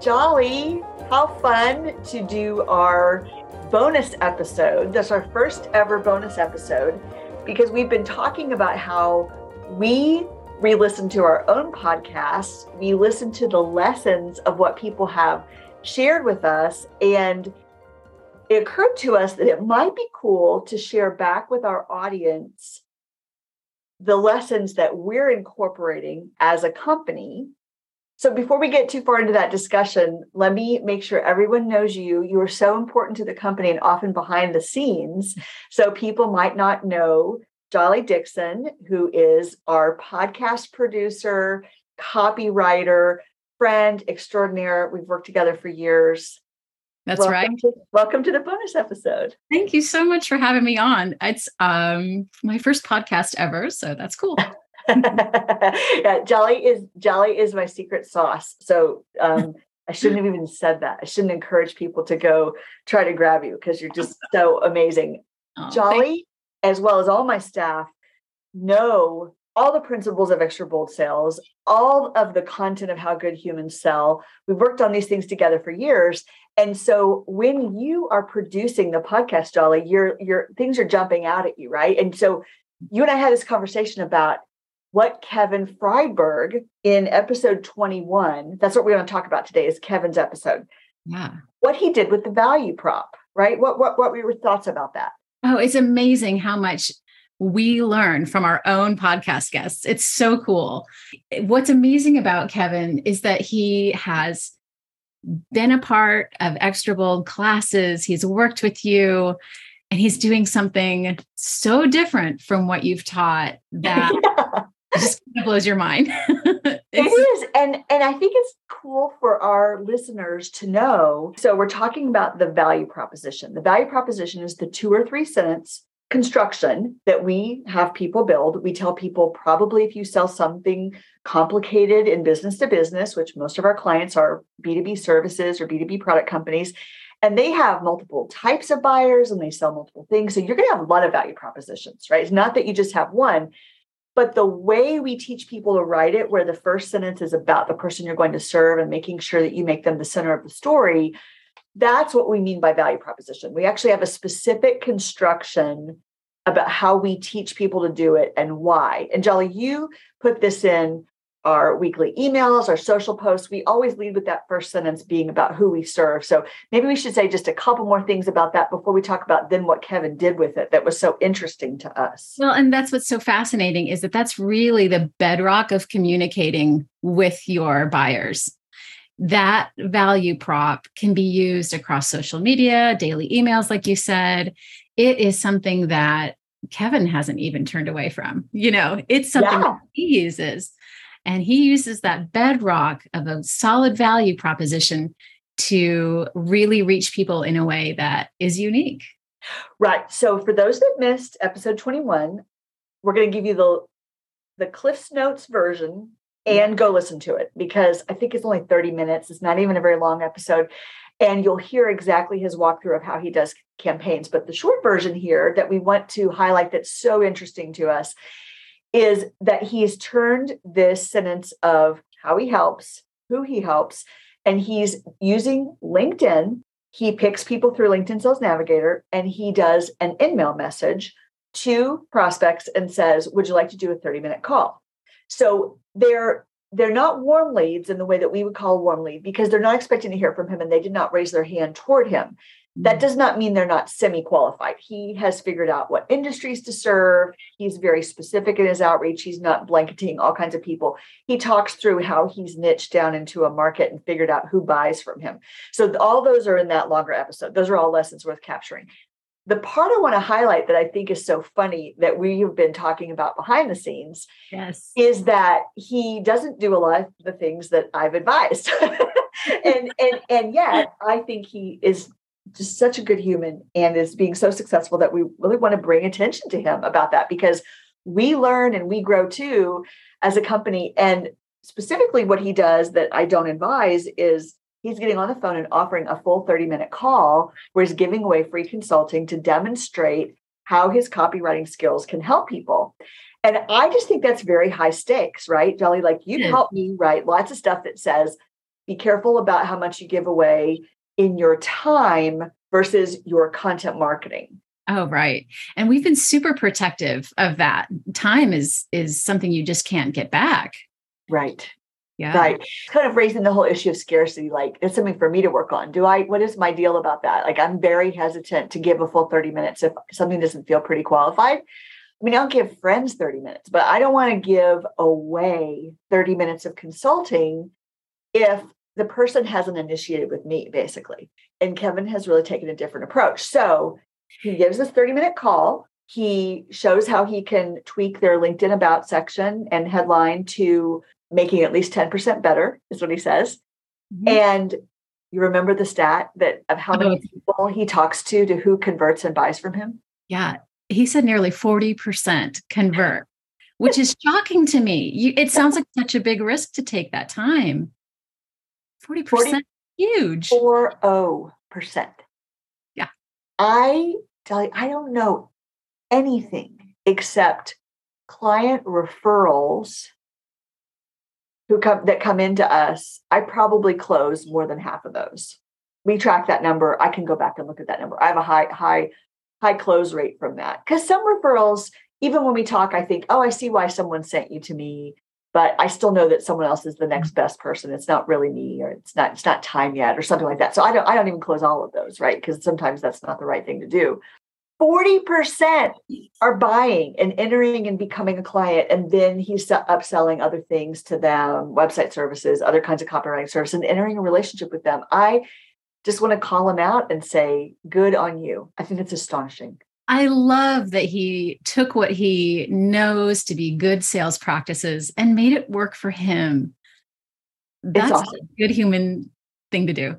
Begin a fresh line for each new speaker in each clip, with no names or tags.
Jolly, how fun to do our bonus episode. That's our first ever bonus episode because we've been talking about how we re listen to our own podcasts, we listen to the lessons of what people have shared with us. And it occurred to us that it might be cool to share back with our audience the lessons that we're incorporating as a company. So before we get too far into that discussion, let me make sure everyone knows you. You are so important to the company and often behind the scenes. So people might not know Jolly Dixon, who is our podcast producer, copywriter, friend extraordinaire. We've worked together for years.
That's
welcome
right.
To, welcome to the bonus episode.
Thank you so much for having me on. It's um my first podcast ever, so that's cool.
yeah, Jolly is Jolly is my secret sauce. So um I shouldn't have even said that. I shouldn't encourage people to go try to grab you because you're just so amazing.
Oh,
Jolly, as well as all my staff, know all the principles of extra bold sales, all of the content of how good humans sell. We've worked on these things together for years. And so when you are producing the podcast, Jolly, your your things are jumping out at you, right? And so you and I had this conversation about what Kevin Freidberg in episode 21, that's what we're going to talk about today is Kevin's episode.
Yeah.
What he did with the value prop, right? What what what were your thoughts about that?
Oh, it's amazing how much we learn from our own podcast guests. It's so cool. What's amazing about Kevin is that he has been a part of extra bold classes, he's worked with you, and he's doing something so different from what you've taught that
Yeah.
Just kind of blows your mind. It's-
and and I think it's cool for our listeners to know. So we're talking about the value proposition. The value proposition is the two or three sentence construction that we have people build. We tell people probably if you sell something complicated in business to business, which most of our clients are B2B services or B2B product companies, and they have multiple types of buyers and they sell multiple things. So you're going to have a lot of value propositions, right? It's not that you just have one, but the way we teach people to write it, where the first sentence is about the person you're going to serve and making sure that you make them the center of the story, that's what we mean by value proposition. We actually have a specific construction about how we teach people to do it and why. And Jolly, you put this in our weekly emails, our social posts. We always lead with that first sentence being about who we serve. So maybe we should say just a couple more things about that before we talk about then what Kevin did with it that was so interesting to us.
Well, and that's what's so fascinating is that that's really the bedrock of communicating with your buyers. That value prop can be used across social media, daily emails, like you said. It is something that Kevin hasn't even turned away from. You know, it's something
Yeah.
that he uses. And he uses that bedrock of a solid value proposition to really reach people in a way that is unique.
Right. So for those that missed episode 21, we're going to give you the the Cliff's Notes version and go listen to it because I think it's only 30 minutes. It's not even a very long episode. And you'll hear exactly his walkthrough of how he does campaigns. But the short version here that we want to highlight that's so interesting to us is that he's turned this sentence of how he helps, who he helps, and he's using LinkedIn he picks people through LinkedIn Sales Navigator and he does an in-mail message to prospects and says, "Would you like to do a 30-minute call?" So they're they're not warm leads in the way that we would call warm lead because they're not expecting to hear from him and they did not raise their hand toward him. That mm. does not mean they're not semi qualified. He has figured out what industries to serve. He's very specific in his outreach. He's not blanketing all kinds of people. He talks through how he's niched down into a market and figured out who buys from him. So, all those are in that longer episode. Those are all lessons worth capturing. The part I want to highlight that I think is so funny that we have been talking about behind the scenes
Yes.
is that he doesn't do a lot of the things that I've advised. and and and yet I think he is just such a good human and is being so successful that we really want to bring attention to him about that because we learn and we grow too as a company and specifically what he does that I don't advise is he's getting on the phone and offering a full 30 minute call where he's giving away free consulting to demonstrate how his copywriting skills can help people. And I just think that's very high stakes, right? Jolly, like
is.
help me write lots of stuff that says, be careful about how much you give away in your time versus your content marketing.
Oh, right. And we've been super protective of that. Time is is something you just can't get back.
Right.
Yeah.
Right. Kind of raising the whole issue of scarcity. Like it's something for me to work on. Do I, what is my deal about that? Like I'm very hesitant to give a full 30 minutes if something doesn't feel pretty qualified. I mean, I'll give friends 30 minutes, but I don't want to give away 30 minutes of consulting if the person hasn't initiated with me, basically. And Kevin has really taken a different approach. So he gives this 30 minute call. He shows how he can tweak their LinkedIn about section and headline to making at least 10% better, is what he says. Mm-hmm. And you remember the stat that of how many people he talks to to who converts and buys from him?
Yeah. He said nearly 40% convert, which is shocking to me. You, it sounds like such a big risk to take that time. 40%, 40 huge.
40%.
Yeah.
I tell you, I don't know anything except client referrals who come that come into us. I probably close more than half of those. We track that number. I can go back and look at that number. I have a high, high, high close rate from that. Because some referrals, even when we talk, I think, oh, I see why someone sent you to me but I still know that someone else is the next mm-hmm. best person. It's not really me, or it's not it's not time yet, or something like that. So I don't I don't even close all of those, right? Because sometimes that's not the right thing to do. 40% are buying and entering and becoming a client. And then he's upselling other things to them, website services, other kinds of copywriting services, and entering a relationship with them. I just want to call him out and say, good on you. I think it's astonishing.
I love that he took what he knows to be good sales practices and made it work for him. That's awesome. a good human thing to do.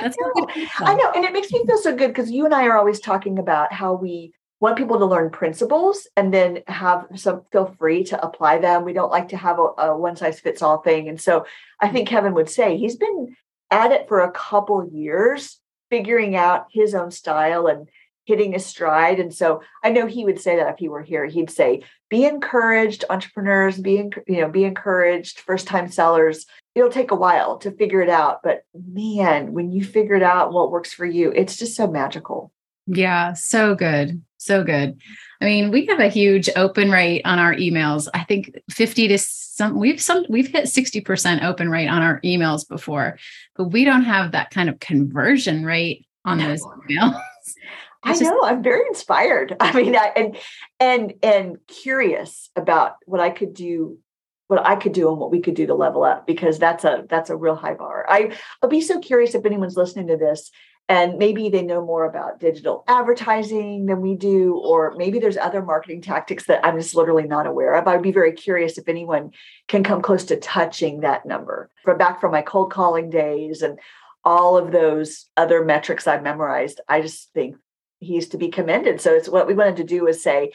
That's I know. I know. And it makes me feel so good because you and I are always talking about how we want people to learn principles and then have some feel free to apply them. We don't like to have a, a one size fits all thing. And so I think mm-hmm. Kevin would say he's been at it for a couple years, figuring out his own style and hitting a stride. And so I know he would say that if he were here, he'd say, be encouraged, entrepreneurs, be, you know, be encouraged, first time sellers. It'll take a while to figure it out. But man, when you figure it out what works for you, it's just so magical.
Yeah, so good. So good. I mean, we have a huge open rate on our emails. I think 50 to some we've some we've hit 60% open rate on our emails before, but we don't have that kind of conversion rate on those emails.
I just, know. I'm very inspired. I mean, I, and and and curious about what I could do, what I could do, and what we could do to level up because that's a that's a real high bar. I I'll be so curious if anyone's listening to this and maybe they know more about digital advertising than we do, or maybe there's other marketing tactics that I'm just literally not aware of. I'd be very curious if anyone can come close to touching that number. From back from my cold calling days and all of those other metrics I've memorized, I just think he's to be commended. So it's what we wanted to do was say,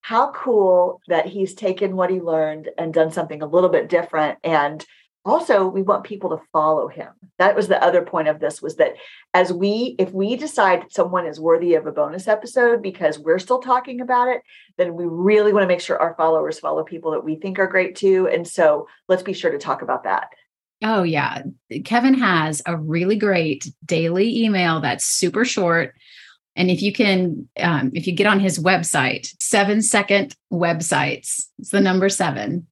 how cool that he's taken what he learned and done something a little bit different. And also we want people to follow him. That was the other point of this was that as we, if we decide someone is worthy of a bonus episode because we're still talking about it, then we really want to make sure our followers follow people that we think are great too. And so let's be sure to talk about that.
Oh, yeah. Kevin has a really great daily email that's super short and if you can, um, if you get on his website, seven second websites, it's the number seven.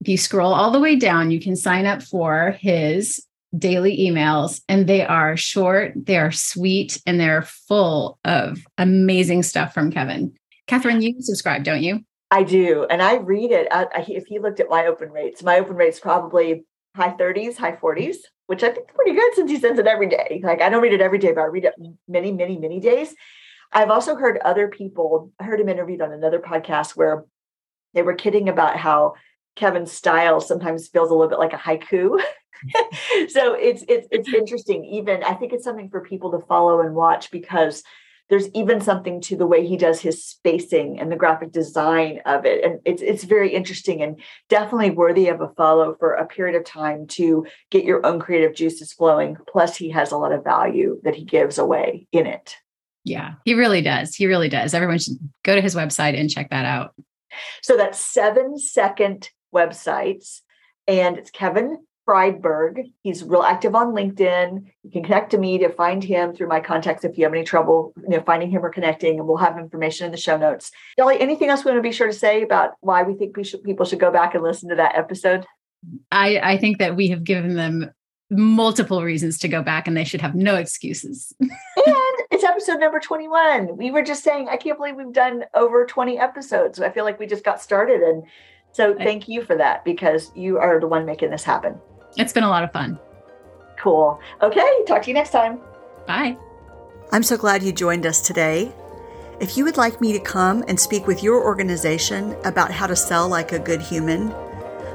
If you scroll all the way down, you can sign up for his daily emails, and they are short, they are sweet, and they're full of amazing stuff from Kevin. Catherine, you subscribe, don't you?
I do. And I read it. I, if you looked at my open rates, my open rates probably high 30s, high 40s which I think is pretty good since he sends it every day. Like I don't read it every day, but I read it many, many, many days. I've also heard other people, I heard him interviewed on another podcast where they were kidding about how Kevin's style sometimes feels a little bit like a haiku. so it's it's it's interesting. Even I think it's something for people to follow and watch because there's even something to the way he does his spacing and the graphic design of it. And it's it's very interesting and definitely worthy of a follow for a period of time to get your own creative juices flowing. Plus he has a lot of value that he gives away in it.
Yeah he really does. He really does. Everyone should go to his website and check that out.
So that's seven second websites and it's kevin Freidberg. He's real active on LinkedIn. You can connect to me to find him through my contacts if you have any trouble, you know, finding him or connecting. And we'll have information in the show notes. Jolly, anything else we want to be sure to say about why we think we should, people should go back and listen to that episode?
I, I think that we have given them multiple reasons to go back and they should have no excuses.
and it's episode number 21. We were just saying, I can't believe we've done over 20 episodes. I feel like we just got started. And so thank you for that because you are the one making this happen.
It's been a lot of fun.
Cool. Okay. Talk to you next time.
Bye.
I'm so glad you joined us today. If you would like me to come and speak with your organization about how to sell like a good human,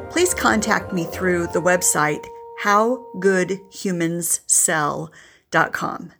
please contact me through the website howgoodhumanssell.com.